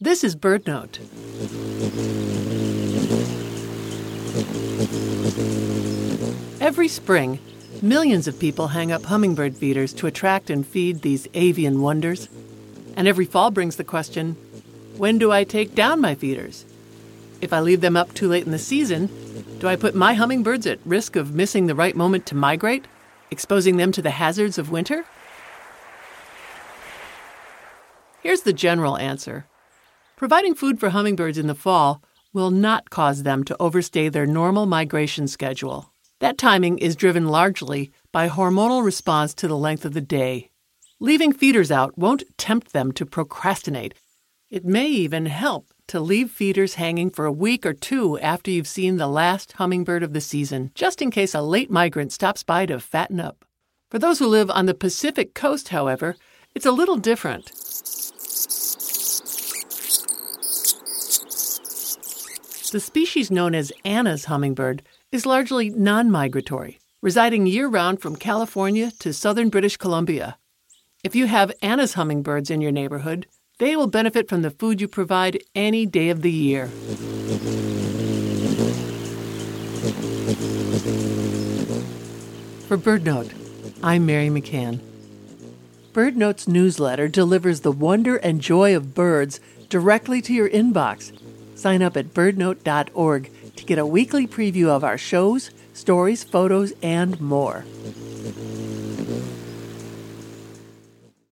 This is BirdNote. Every spring, millions of people hang up hummingbird feeders to attract and feed these avian wonders. And every fall brings the question when do I take down my feeders? If I leave them up too late in the season, do I put my hummingbirds at risk of missing the right moment to migrate, exposing them to the hazards of winter? Here's the general answer Providing food for hummingbirds in the fall will not cause them to overstay their normal migration schedule. That timing is driven largely by hormonal response to the length of the day. Leaving feeders out won't tempt them to procrastinate. It may even help to leave feeders hanging for a week or two after you've seen the last hummingbird of the season, just in case a late migrant stops by to fatten up. For those who live on the Pacific coast, however, it's a little different. The species known as Anna's hummingbird is largely non migratory, residing year round from California to southern British Columbia. If you have Anna's hummingbirds in your neighborhood, they will benefit from the food you provide any day of the year. For BirdNote, I'm Mary McCann. BirdNote's newsletter delivers the wonder and joy of birds directly to your inbox Sign up at birdnote.org to get a weekly preview of our shows, stories, photos, and more.